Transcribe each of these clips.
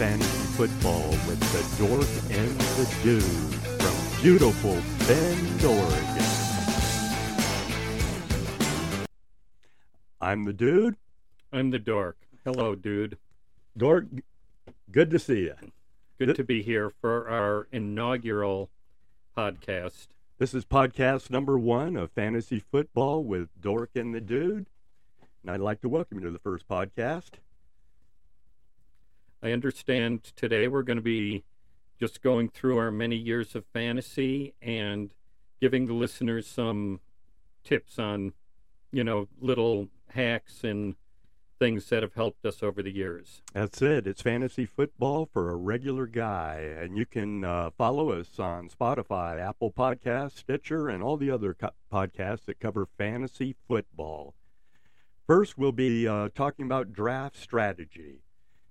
Fantasy Football with the Dork and the Dude from beautiful Bend, Oregon. I'm the Dude. I'm the dork. Hello, dude. Dork, good to see you. Good Th- to be here for our inaugural podcast. This is podcast number one of Fantasy Football with Dork and the Dude. And I'd like to welcome you to the first podcast. I understand today we're going to be just going through our many years of fantasy and giving the listeners some tips on, you know, little hacks and things that have helped us over the years. That's it. It's fantasy football for a regular guy. And you can uh, follow us on Spotify, Apple Podcasts, Stitcher, and all the other co- podcasts that cover fantasy football. First, we'll be uh, talking about draft strategy.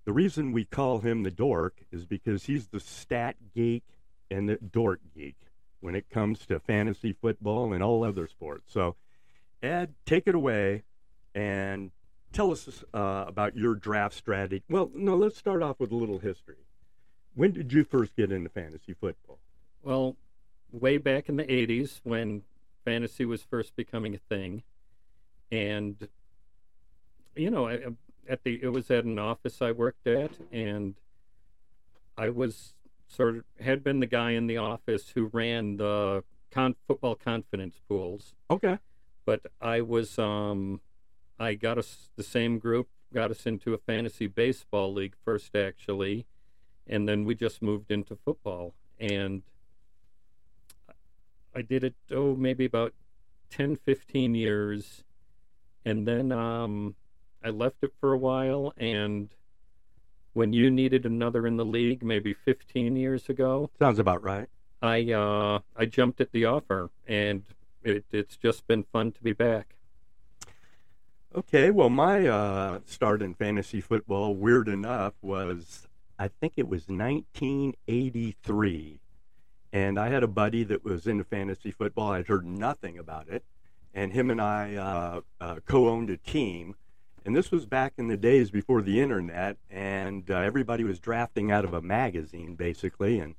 The reason we call him the dork is because he's the stat geek and the dork geek when it comes to fantasy football and all other sports. So, Ed, take it away and tell us uh, about your draft strategy. Well, no, let's start off with a little history. When did you first get into fantasy football? Well, way back in the 80s when fantasy was first becoming a thing. And, you know, I, at the it was at an office I worked at, and I was sort of had been the guy in the office who ran the con, football confidence pools. Okay. But I was, um, I got us the same group got us into a fantasy baseball league first, actually, and then we just moved into football and. I did it oh maybe about 10 15 years and then um I left it for a while and when you needed another in the league maybe 15 years ago Sounds about right. I uh I jumped at the offer and it, it's just been fun to be back. Okay, well, my uh, start in fantasy football, weird enough, was I think it was 1983. And I had a buddy that was into fantasy football. I'd heard nothing about it. And him and I uh, uh, co owned a team. And this was back in the days before the internet. And uh, everybody was drafting out of a magazine, basically. And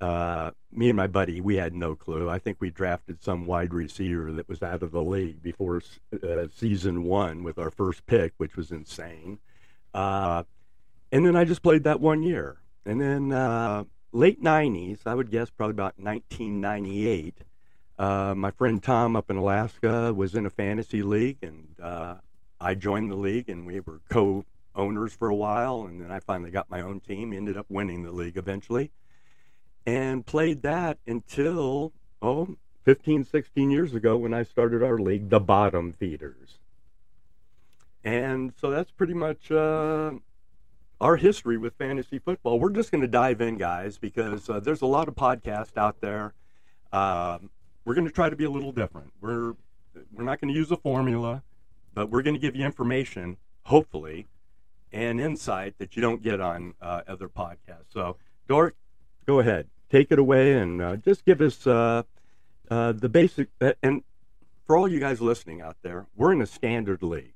uh, me and my buddy, we had no clue. I think we drafted some wide receiver that was out of the league before uh, season one with our first pick, which was insane. Uh, and then I just played that one year. And then uh, late 90s, I would guess probably about 1998, uh, my friend Tom up in Alaska was in a fantasy league, and I joined the league, and we were co owners for a while. And then I finally got my own team, ended up winning the league eventually and played that until oh 15 16 years ago when i started our league the bottom feeders. And so that's pretty much uh, our history with fantasy football. We're just going to dive in guys because uh, there's a lot of podcasts out there. Um, we're going to try to be a little different. We're we're not going to use a formula but we're going to give you information hopefully and insight that you don't get on uh, other podcasts so dork go ahead, take it away, and uh, just give us uh, uh, the basic. and for all you guys listening out there, we're in a standard league,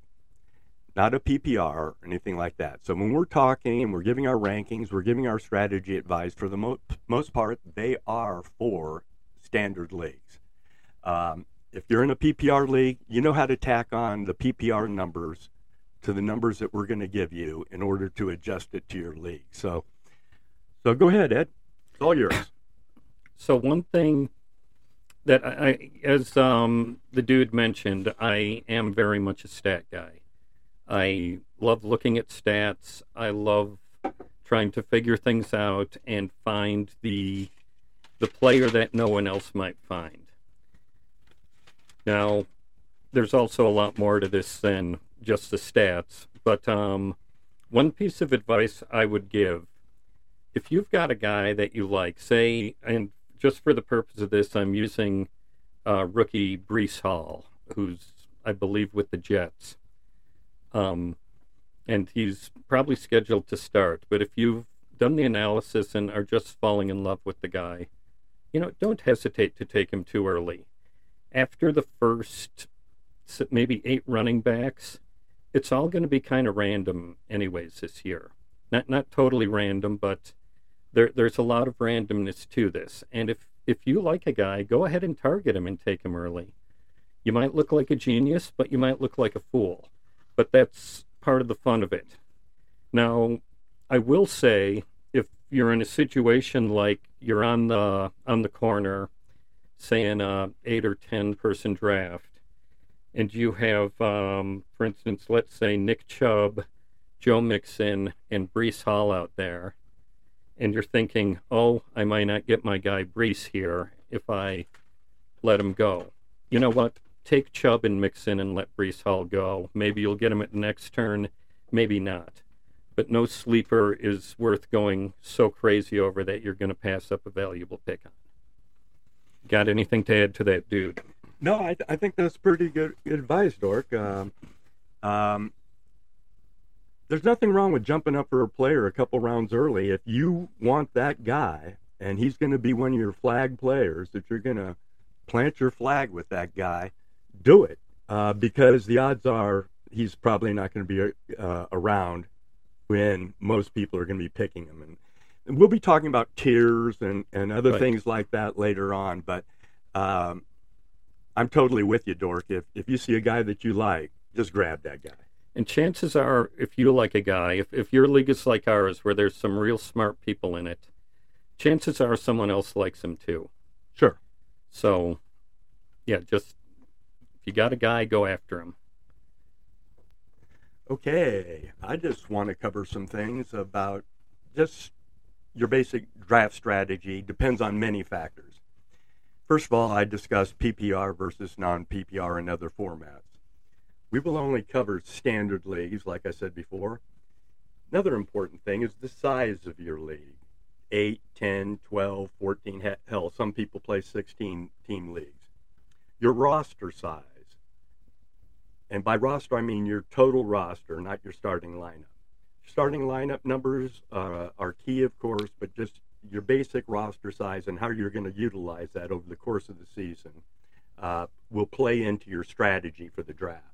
not a PPR or anything like that. So when we're talking and we're giving our rankings, we're giving our strategy advice. For the mo- most part, they are for standard leagues. Um, if you're in a PPR league, you know how to tack on the PPR numbers to the numbers that we're going to give you in order to adjust it to your league. So, so go ahead, Ed. It's all yours. So one thing that I, as um, the dude mentioned, I am very much a stat guy. I love looking at stats. I love trying to figure things out and find the the player that no one else might find. Now, there's also a lot more to this than just the stats, but um, one piece of advice I would give if you've got a guy that you like, say, and just for the purpose of this, I'm using uh, rookie Breece Hall, who's, I believe, with the Jets. Um, and he's probably scheduled to start. But if you've done the analysis and are just falling in love with the guy, you know, don't hesitate to take him too early. After the first maybe eight running backs, it's all going to be kind of random, anyways, this year. Not not totally random, but there there's a lot of randomness to this. And if if you like a guy, go ahead and target him and take him early. You might look like a genius, but you might look like a fool. But that's part of the fun of it. Now, I will say if you're in a situation like you're on the on the corner, say in a eight or ten person draft, and you have, um, for instance, let's say Nick Chubb, Joe Mixon, and Breece Hall out there, and you're thinking, oh, I might not get my guy Breece here if I let him go. You know what? Take Chubb and Mixon and let Breece Hall go. Maybe you'll get him at the next turn, maybe not but no sleeper is worth going so crazy over that you're going to pass up a valuable pick on. Got anything to add to that, dude? No, I, I think that's pretty good, good advice, Dork. Um, um, there's nothing wrong with jumping up for a player a couple rounds early. If you want that guy and he's going to be one of your flag players, that you're going to plant your flag with that guy, do it uh, because the odds are he's probably not going to be uh, around when most people are going to be picking him. And, and we'll be talking about tiers and, and other right. things like that later on. But um, I'm totally with you, Dork. If, if you see a guy that you like, just grab that guy. And chances are, if you like a guy, if, if your league is like ours, where there's some real smart people in it, chances are someone else likes him too. Sure. So, yeah, just if you got a guy, go after him. Okay, I just want to cover some things about just your basic draft strategy. Depends on many factors. First of all, I discussed PPR versus non PPR and other formats. We will only cover standard leagues, like I said before. Another important thing is the size of your league 8, 10, 12, 14, hell, some people play 16 team leagues. Your roster size and by roster, I mean your total roster, not your starting lineup. Starting lineup numbers uh, are key, of course, but just your basic roster size and how you're going to utilize that over the course of the season uh, will play into your strategy for the draft.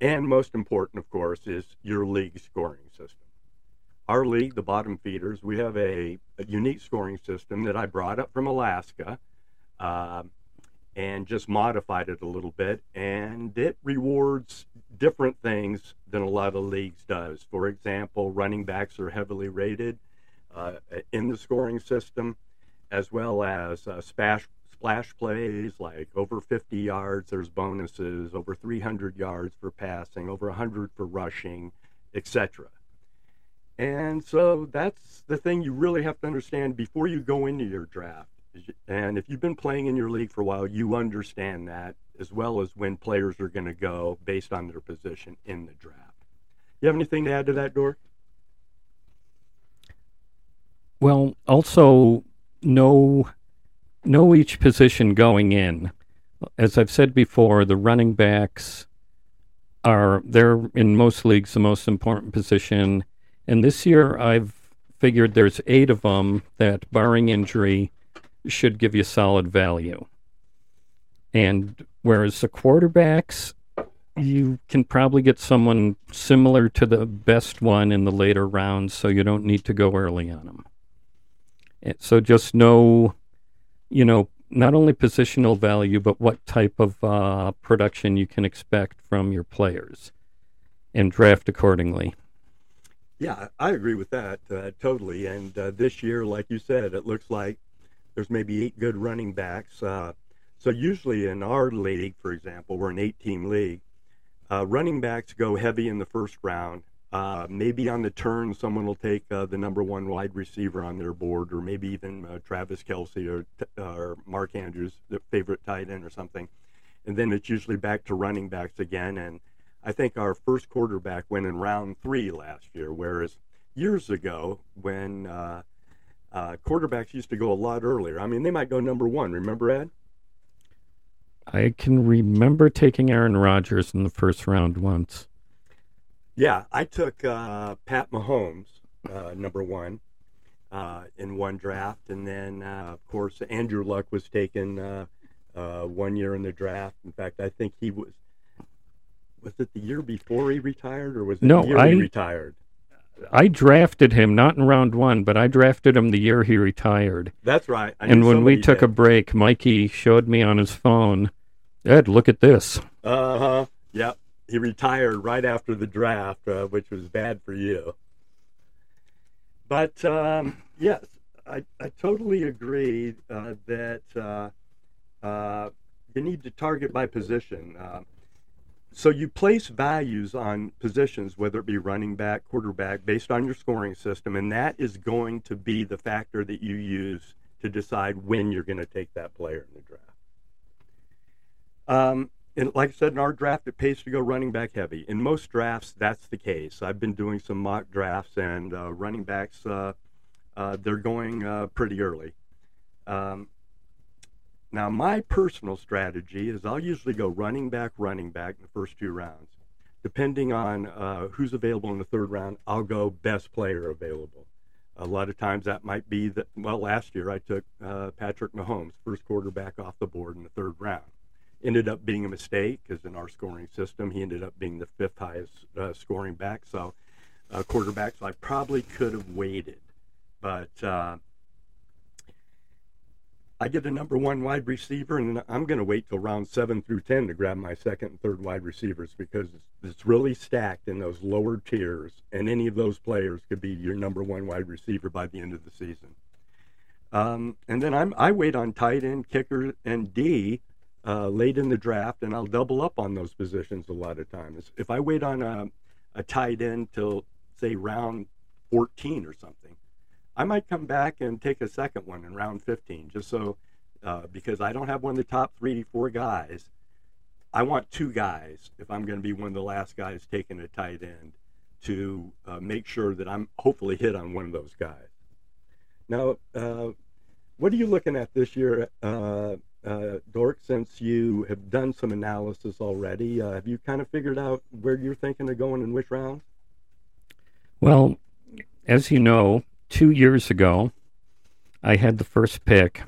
And most important, of course, is your league scoring system. Our league, the bottom feeders, we have a, a unique scoring system that I brought up from Alaska. Uh, and just modified it a little bit and it rewards different things than a lot of leagues does. For example running backs are heavily rated uh, in the scoring system as well as uh, splash splash plays like over 50 yards there's bonuses over 300 yards for passing over 100 for rushing etc and so that's the thing you really have to understand before you go into your draft and if you've been playing in your league for a while, you understand that as well as when players are going to go based on their position in the draft. You have anything to add to that, Dork? Well, also know know each position going in. As I've said before, the running backs are they're in most leagues the most important position. And this year, I've figured there's eight of them that, barring injury, should give you solid value. And whereas the quarterbacks, you can probably get someone similar to the best one in the later rounds, so you don't need to go early on them. So just know, you know, not only positional value, but what type of uh, production you can expect from your players and draft accordingly. Yeah, I agree with that uh, totally. And uh, this year, like you said, it looks like there's maybe eight good running backs. Uh, so usually in our league, for example, we're an eight-team league. Uh, running backs go heavy in the first round. Uh, maybe on the turn, someone will take uh, the number one wide receiver on their board, or maybe even uh, Travis Kelce or, or Mark Andrews, the favorite tight end or something. And then it's usually back to running backs again. And I think our first quarterback went in round three last year, whereas years ago, when uh, quarterbacks used to go a lot earlier. I mean, they might go number one. Remember, Ed? I can remember taking Aaron Rodgers in the first round once. Yeah, I took uh, Pat Mahomes, uh, number one, uh, in one draft. And then, uh, of course, Andrew Luck was taken uh, one year in the draft. In fact, I think he was. Was it the year before he retired, or was it no, the year I, he retired? I drafted him not in round one, but I drafted him the year he retired. That's right. I And when we took a break, Mikey showed me on his phone, Ed, look at this. Uh huh. Yep. He retired right after the draft, uh, which was bad for you. But um, yes, I, I totally agree uh, that uh, uh, you need to target by position. So you place values on positions, whether it be running back, quarterback, based on your scoring system, and that is going to be the factor that you use to decide when you're going to take that player in the draft. Um, and like I said, in our draft, it pays to go running back heavy. In most drafts, that's the case. I've been doing some mock drafts, and uh, running backs, uh, uh, they're going uh, pretty early. Um, now, my personal strategy is I'll usually go running back, running back in the first two rounds. Depending on uh, who's available in the third round, I'll go best player available. A lot of times that might be that, well, last year I took uh, Patrick Mahomes, first quarterback off the board in the third round ended up being a mistake because in our scoring system, he ended up being the fifth highest uh, scoring back. So, uh, quarterback. So I probably could have waited, but uh, I get a number one wide receiver, and I'm going to wait till round seven through ten to grab my second and third wide receivers because it's, it's really stacked in those lower tiers, and any of those players could be your number one wide receiver by the end of the season. Um, and then I'm, I wait on tight end, kicker, and D uh, late in the draft, and I'll double up on those positions a lot of times. If I wait on a, a tight end till say round 14 or something, I might come back and take a second one in round 15, just so uh, because I don't have one of the top three, four guys. I want two guys if I'm going to be one of the last guys taking a tight end to uh, make sure that I'm hopefully hit on one of those guys. Now, uh, what are you looking at this year, uh, uh, Dork? Since you have done some analysis already, uh, have you kind of figured out where you're thinking of going in which rounds? Well, as you know, two years ago, I had the first pick,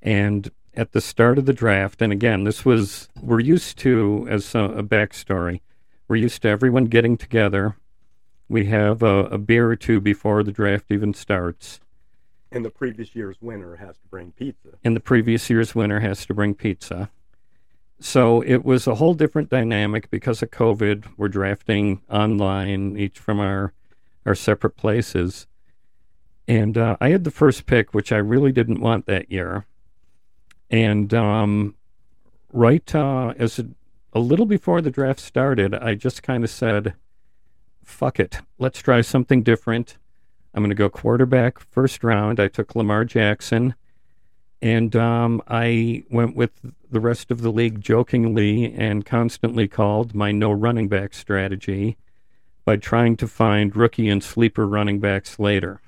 and at the start of the draft, and again, this was, we're used to, as a, a backstory, we're used to everyone getting together. We have a, a beer or two before the draft even starts. And the previous year's winner has to bring pizza. and the previous year's winner has to bring pizza. So it was a whole different dynamic because of COVID. We're drafting online, each from our our separate places. And uh, I had the first pick, which I really didn't want that year. And um, right uh, as a, a little before the draft started, I just kind of said, "Fuck it, let's try something different." I'm going to go quarterback first round. I took Lamar Jackson, and um, I went with the rest of the league jokingly and constantly called my no running back strategy by trying to find rookie and sleeper running backs later.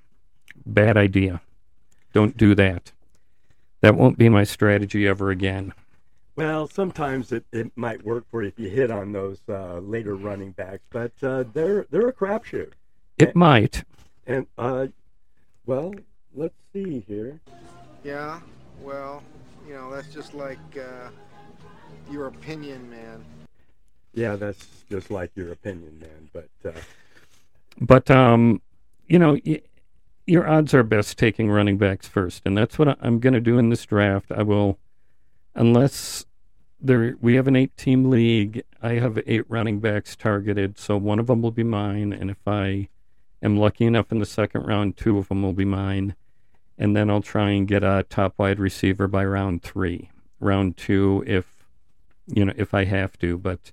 Bad idea. Don't do that. That won't be my strategy ever again. Well, sometimes it, it might work for you if you hit on those uh, later running backs, but uh, they're they're a crapshoot. It might. And uh, well, let's see here. Yeah, well, you know, that's just like uh, your opinion, man. Yeah, that's just like your opinion, man. But uh, But um, you know, y- your odds are best taking running backs first, and that's what I'm going to do in this draft. I will, unless there we have an eight-team league. I have eight running backs targeted, so one of them will be mine, and if I am lucky enough in the second round, two of them will be mine, and then I'll try and get a top wide receiver by round three, round two, if you know if I have to, but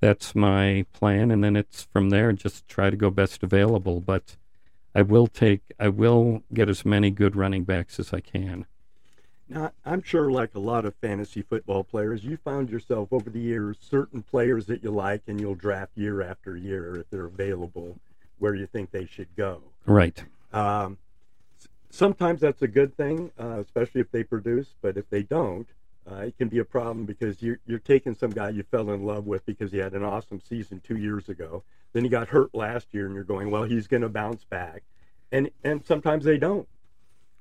that's my plan and then it's from there just try to go best available but i will take i will get as many good running backs as i can now, I'm sure, like a lot of fantasy football players, you found yourself over the years certain players that you like, and you'll draft year after year if they're available where you think they should go. right Um, sometimes that's a good thing, uh, especially if they produce. But if they don't, uh, it can be a problem because you're, you're taking some guy you fell in love with because he had an awesome season two years ago. Then he got hurt last year, and you're going, well, he's going to bounce back. And and sometimes they don't.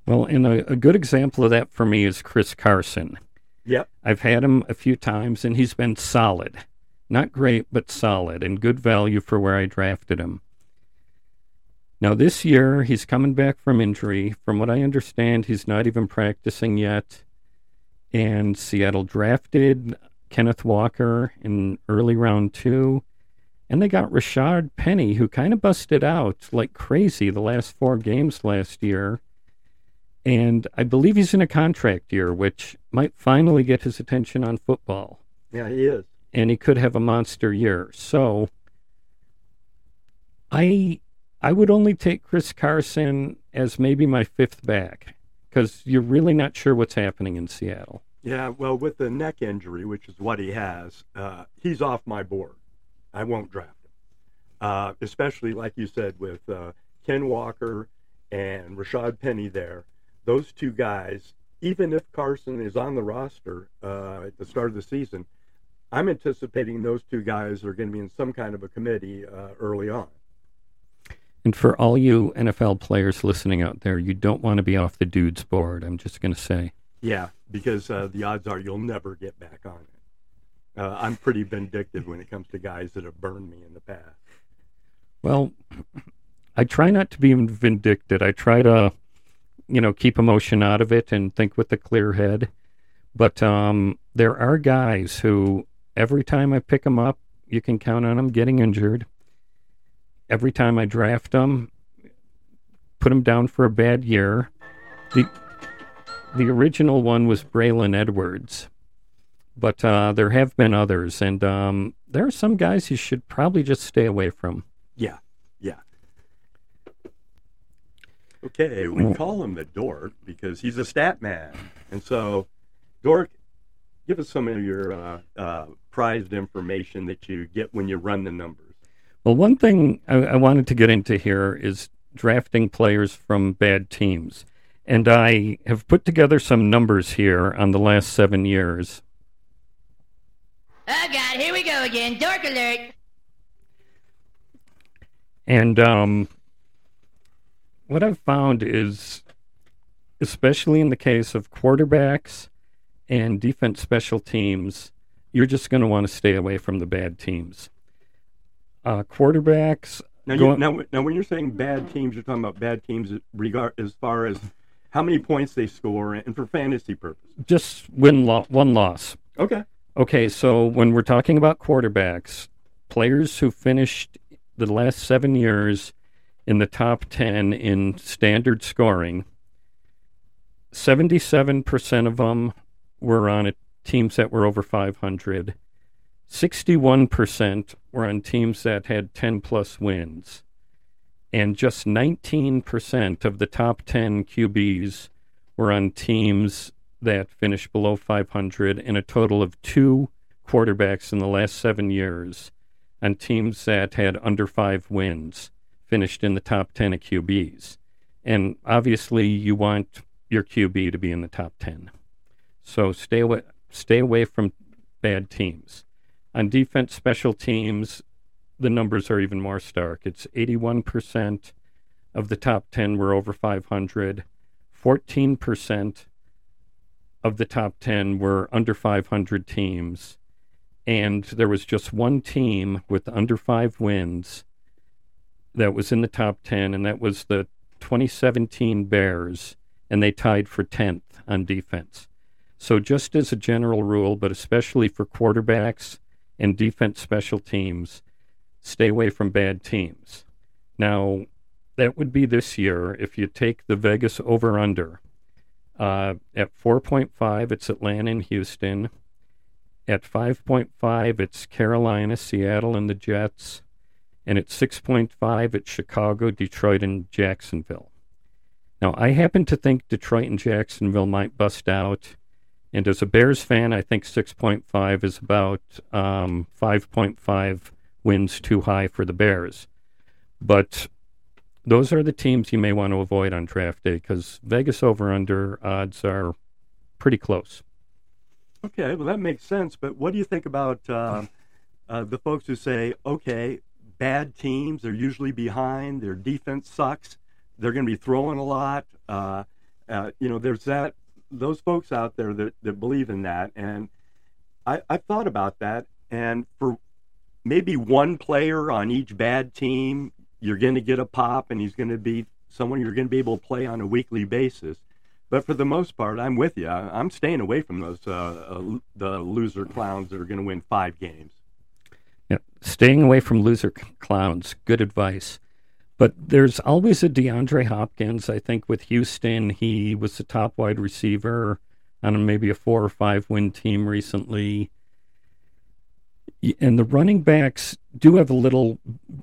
well and a, a good example of that for me is chris carson Yep. i've had him a few times and he's been solid not great but solid and good value for where i drafted him Now, this year, he's coming back from injury. From what I understand, he's not even practicing yet. And Seattle drafted Kenneth Walker in early round two. And they got Rashad Penny, who kind of busted out like crazy the last four games last year. And I believe he's in a contract year, which might finally get his attention on football. Yeah, he is. And he could have a monster year. So I I would only take Chris Carson as maybe my fifth back because you're really not sure what's happening in Seattle. Yeah, well, with the neck injury, which is what he has, uh, he's off my board. I won't draft him, uh, especially like you said with uh, Ken Walker and Rashad Penny there. Those two guys, even if Carson is on the roster uh, at the start of the season, I'm anticipating those two guys are going to be in some kind of a committee uh, early on. And for all you NFL players listening out there, you don't want to be off the dude's board. I'm just going to say. Yeah, because uh, the odds are you'll never get back on it. Uh, I'm pretty vindictive when it comes to guys that have burned me in the past. Well, I try not to be vindictive. I try to, you know, keep emotion out of it and think with a clear head. But um, there are guys who, every time I pick them up, you can count on them getting injured every time I draft them, put them down for a bad year. The the original one was Braylon Edwards, but uh, there have been others, and um, there are some guys you should probably just stay away from. Yeah, yeah. Okay, we call him the Dork because he's a stat man, and so Dork, give us some of your uh, uh, prized information that you get when you run the numbers. Well, one thing I, I, wanted to get into here is drafting players from bad teams. And I have put together some numbers here on the last seven years. Oh, God, here we go again. Dork alert. And um, what I've found is, especially in the case of quarterbacks and defense special teams, you're just going to want to stay away from the bad teams uh, quarterbacks. Now, you, now, now, when you're saying bad teams, you're talking about bad teams regard as far as how many points they score and for fantasy purposes. Just win lo- one loss. Okay. Okay, so when we're talking about quarterbacks, players who finished the last seven years in the top 10 in standard scoring, 77% of them were on teams that were over 500. 61% were on teams that had 10 plus wins, and just 19% of the top 10 QBs were on teams that finished below 500, and a total of two quarterbacks in the last seven years on teams that had under five wins finished in the top 10 of QBs. And obviously, you want your QB to be in the top 10. So stay away, stay away from bad teams. On defense special teams, the numbers are even more stark. It's 81% of the top 10 were over 500, 14% of the top 10 were under 500 teams, and there was just one team with under five wins that was in the top 10, and that was the 2017 Bears, and they tied for 10th on defense. So, just as a general rule, but especially for quarterbacks and defense special teams, stay away from bad teams. Now, that would be this year if you take the Vegas over under. Uh, at 4.5, it's Atlanta and Houston. At 5.5, it's Carolina, Seattle, and the Jets. And at 6.5, it's Chicago, Detroit, and Jacksonville. Now, I happen to think Detroit and Jacksonville might bust out and as a Bears fan, I think 6.5 is about um, 5.5 wins too high for the Bears. But those are the teams you may want to avoid on draft day because Vegas over under odds are pretty close. Okay, well, that makes sense. But what do you think about uh, uh, the folks who say, okay, bad teams, they're usually behind, their defense sucks, they're going to be throwing a lot? Uh, uh, you know, there's that those folks out there that, that believe in that. And I, I've thought about that. And for maybe one player on each bad team, you're going to get a pop, and he's going to be someone you're going to be able to play on a weekly basis. But for the most part, I'm with you. I, am staying away from those uh, uh, the loser clowns that are going to win five games. Yeah, staying away from loser clowns. Good advice. But there's always a DeAndre Hopkins. I think with Houston, he was the top wide receiver on maybe a four or five win team recently. And the running backs do have a little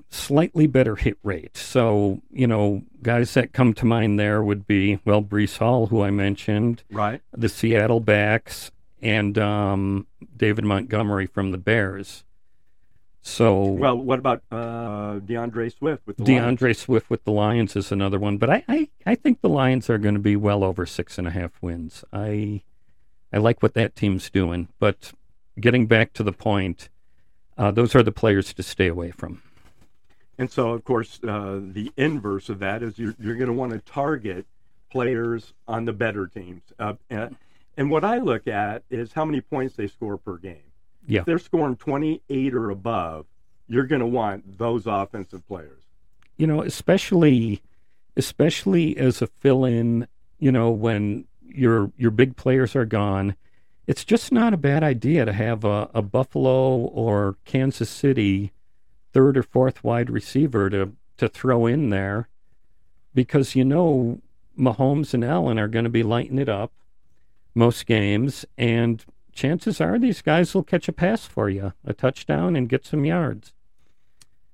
slightly better hit rate. So, you know, guys that come to mind there would be, well, Breece Hall, who I mentioned, Right. the Seattle backs, and um, David Montgomery from the Bears. So, Well, what about uh, D'Andre Swift with the Lions? D'Andre Swift with the Lions is another one, but I, I, I think the Lions are going to be well over six and a half wins. I I like what that team's doing, but getting back to the point, uh, those are the players to stay away from. And so, of course, uh, the inverse of that is you're, you're going to want to target players on the better teams. Uh, and, and what I look at is how many points they score per game. Yeah. If they're scoring 28 or above, you're going to want those offensive players. You know, especially especially as a fill-in. You know, when your your big players are gone, it's just not a bad idea to have a, a Buffalo or Kansas City third or fourth wide receiver to to throw in there because you know Mahomes and Allen are going to be lighting it up most games, and chances are these guys will catch a pass for you, a touchdown, and get some yards.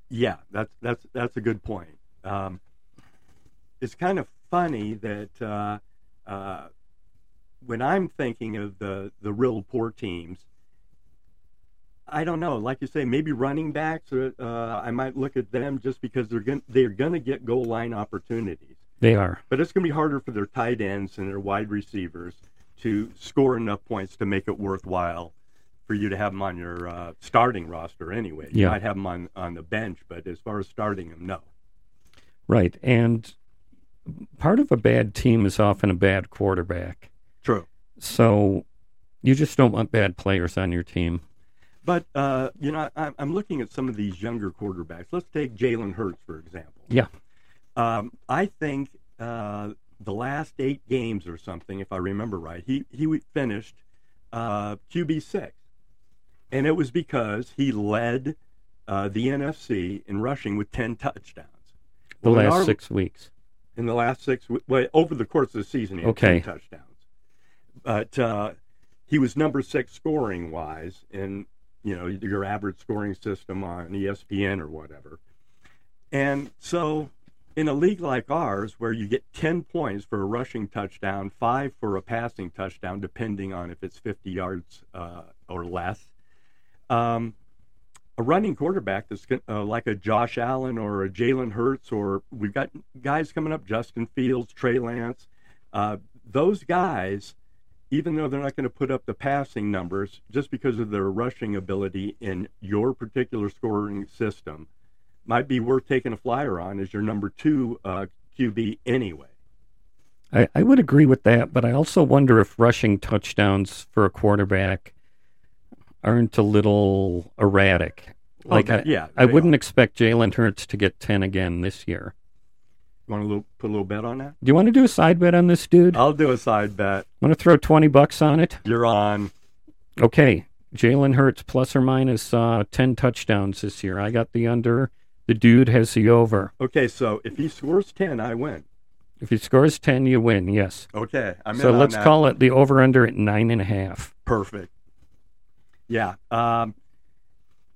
Yeah, that's that's that's a good point. Um, it's kind of funny that uh, uh, when I'm thinking of the the real poor teams, I don't know. Like you say, maybe running backs. Uh, I might look at them just because they're going they're going to get goal line opportunities. They are. But it's going to be harder for their tight ends and their wide receivers to score enough points to make it worthwhile for you to have them on your uh, starting roster anyway. You Yeah. might have them on, on the bench, but as far as starting them, no. Right. And part of a bad team is often a bad quarterback. True. So you just don't want bad players on your team. But, uh, you know, I, I'm looking at some of these younger quarterbacks. Let's take Jalen Hurts, for example. Yeah. Um, I think uh, the last eight games or something, if I remember right, he, he finished uh, QB six. And it was because he led uh, the NFC in rushing with 10 touchdowns. The Well, last our- six weeks. in the last six, well, over the course of the season, he had Okay. 10 touchdowns. But uh, he was number six scoring wise in you know your average scoring system on ESPN or whatever. And so, in a league like ours, where you get 10 points for a rushing touchdown, five for a passing touchdown, depending on if it's 50 yards uh, or less, um, a running quarterback that's uh, like a Josh Allen or a Jalen Hurts, or we've got guys coming up, Justin Fields, Trey Lance. Uh, those guys, even though they're not going to put up the passing numbers, just because of their rushing ability in your particular scoring system, might be worth taking a flyer on as your number two uh, QB anyway. I, I would agree with that, but I also wonder if rushing touchdowns for a quarterback aren't a little erratic. Like, Okay, I, yeah, I wouldn't are. expect Jalen Hurts to get 10 again this year. You want to little, put a little bet on that? Do you want to do a side bet on this dude? I'll do a side bet. Want to throw 20 bucks on it? You're on. Okay, Jalen Hurts plus or minus uh, 10 touchdowns this year. I got the under. The dude has the over. Okay, so if he scores 10, I win. If he scores 10, you win, yes. Okay, I'm so let's call it the over under at nine and a half. Perfect. Yeah. Um,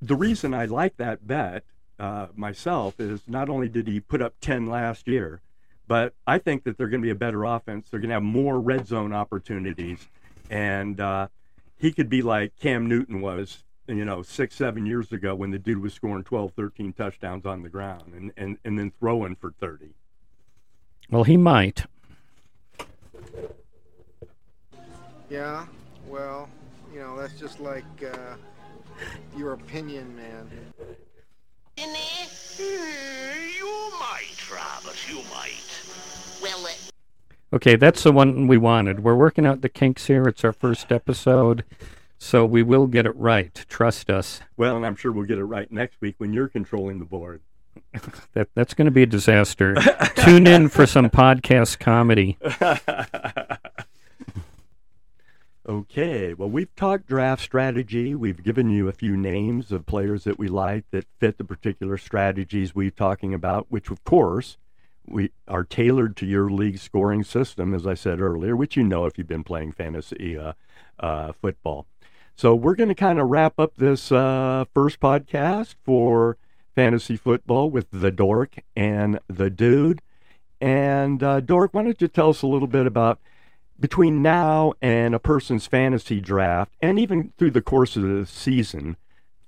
the reason I like that bet uh, myself is not only did he put up 10 last year, but I think that they're going to be a better offense. They're going to have more red zone opportunities. And uh, he could be like Cam Newton was, you know, six, seven years ago when the dude was scoring 12, 13 touchdowns on the ground and, and, and then throwing for 30. Well, he might. Yeah, well, you know, that's just like uh, your opinion, man. In there? Hmm, You might, Robert, you might. Well, uh, Okay, that's the one we wanted. We're working out the kinks here. It's our first episode, so we will get it right. Trust us. Well, and I'm sure we'll get it right next week when you're controlling the board. that that's going to be a disaster. Tune in for some podcast comedy. Okay, well, we've talked draft strategy. We've given you a few names of players that we like that fit the particular strategies we're talking about, which, of course, we are tailored to your league scoring system, as I said earlier, which you know if you've been playing fantasy uh, uh, football. So we're going to kind of wrap up this uh, first podcast for fantasy football with the Dork and the Dude. And uh, Dork, why don't you tell us a little bit about between now and a person's fantasy draft, and even through the course of the season,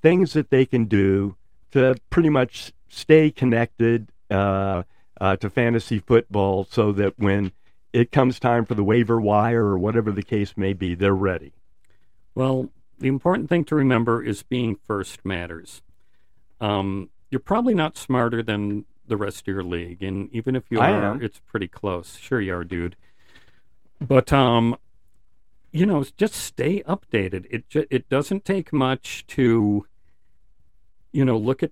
things that they can do to pretty much stay connected uh, uh, to fantasy football so that when it comes time for the waiver wire or whatever the case may be, they're ready. Well, the important thing to remember is being first matters. Um, you're probably not smarter than the rest of your league, and even if you I are, am. it's pretty close. Sure, you are, dude. But um, you know, just stay updated. It ju- it doesn't take much to, you know, look at,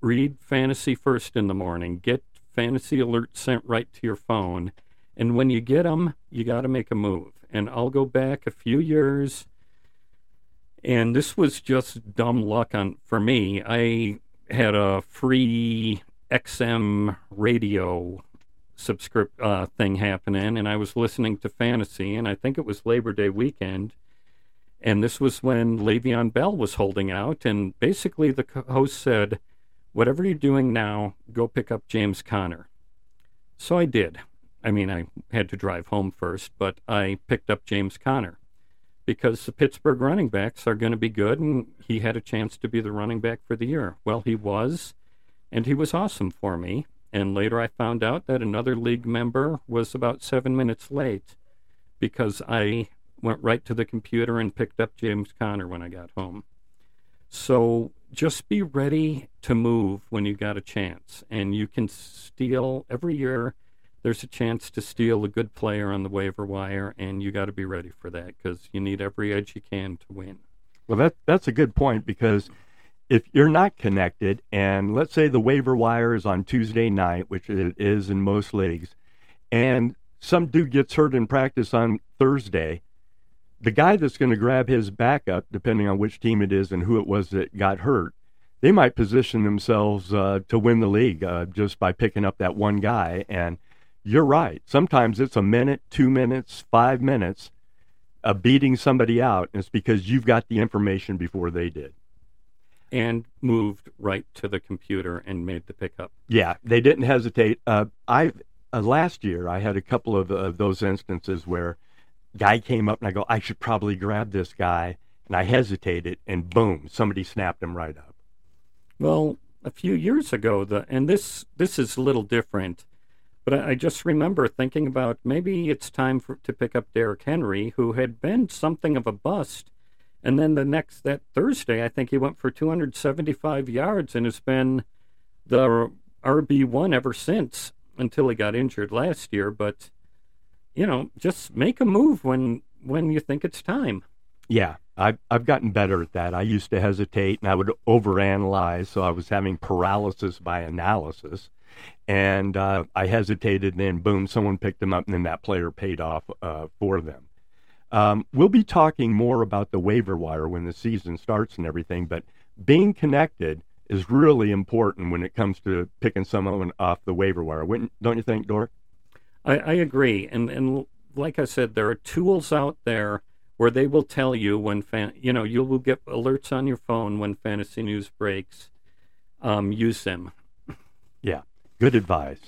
read fantasy first in the morning, get fantasy alerts sent right to your phone, and when you get them, you got to make a move. And I'll go back a few years, and this was just dumb luck on for me. I had a free XM radio subscript uh, thing happening, and I was listening to fantasy, and I think it was Labor Day weekend, and this was when Le'Veon Bell was holding out, and basically the host said, "Whatever you're doing now, go pick up James Conner." So I did. I mean, I had to drive home first, but I picked up James Conner because the Pittsburgh running backs are going to be good, and he had a chance to be the running back for the year. Well, he was, and he was awesome for me. And later I found out that another league member was about seven minutes late because I went right to the computer and picked up James Conner when I got home. So just be ready to move when you got a chance. And you can steal every year. There's a chance to steal a good player on the waiver wire, and you got to be ready for that because you need every edge you can to win. Well, that that's a good point because if you're not connected, and let's say the waiver wire is on Tuesday night, which it is in most leagues, and some dude gets hurt in practice on Thursday, the guy that's going to grab his backup, depending on which team it is and who it was that got hurt, they might position themselves uh, to win the league uh, just by picking up that one guy. And you're right. Sometimes it's a minute, two minutes, five minutes of beating somebody out. And it's because you've got the information before they did. And moved right to the computer and made the pickup. Yeah, they didn't hesitate. Uh, I uh, last year I had a couple of uh, those instances where guy came up and I go, I should probably grab this guy, and I hesitated, and boom, somebody snapped him right up. Well, a few years ago, the and this this is a little different, but I, just remember thinking about maybe it's time for to pick up Derrick Henry, who had been something of a bust, and then the next that Thursday, I think he went for 275 yards and has been the RB one ever since until he got injured last year. But you know, just make a move when when you think it's time. Yeah, I've I've gotten better at that. I used to hesitate and I would overanalyze, so I was having paralysis by analysis, and uh, I hesitated, and then boom, someone picked them up, and then that player paid off uh, for them. Um, we'll be talking more about the waiver wire when the season starts and everything, but being connected is really important when it comes to picking someone off the waiver wire. Wouldn't- Don't you think, Dork? I, I agree, and and like I said, there are tools out there where they will tell you when fan, you know, you will get alerts on your phone when fantasy news breaks. Um, use them. Yeah, good advice.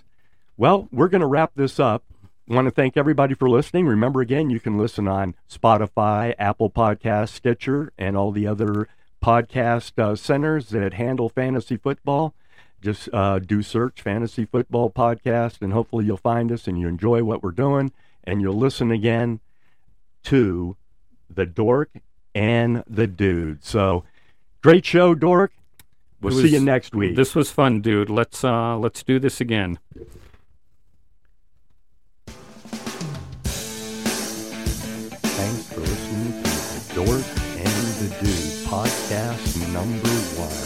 Well, we're going to wrap this up. want to thank everybody for listening. Remember, again, you can listen on Spotify, Apple Podcasts, Stitcher, and all the other podcast uh, centers that handle fantasy football. Just uh, do search Fantasy Football Podcast, and hopefully you'll find us and you enjoy what we're doing, and you'll listen again to the Dork and the Dude. So, great show, Dork. We'll It see you next week. This was fun, dude. Let's uh, let's do this again. Thanks for listening to the Dork and the Dude podcast number one.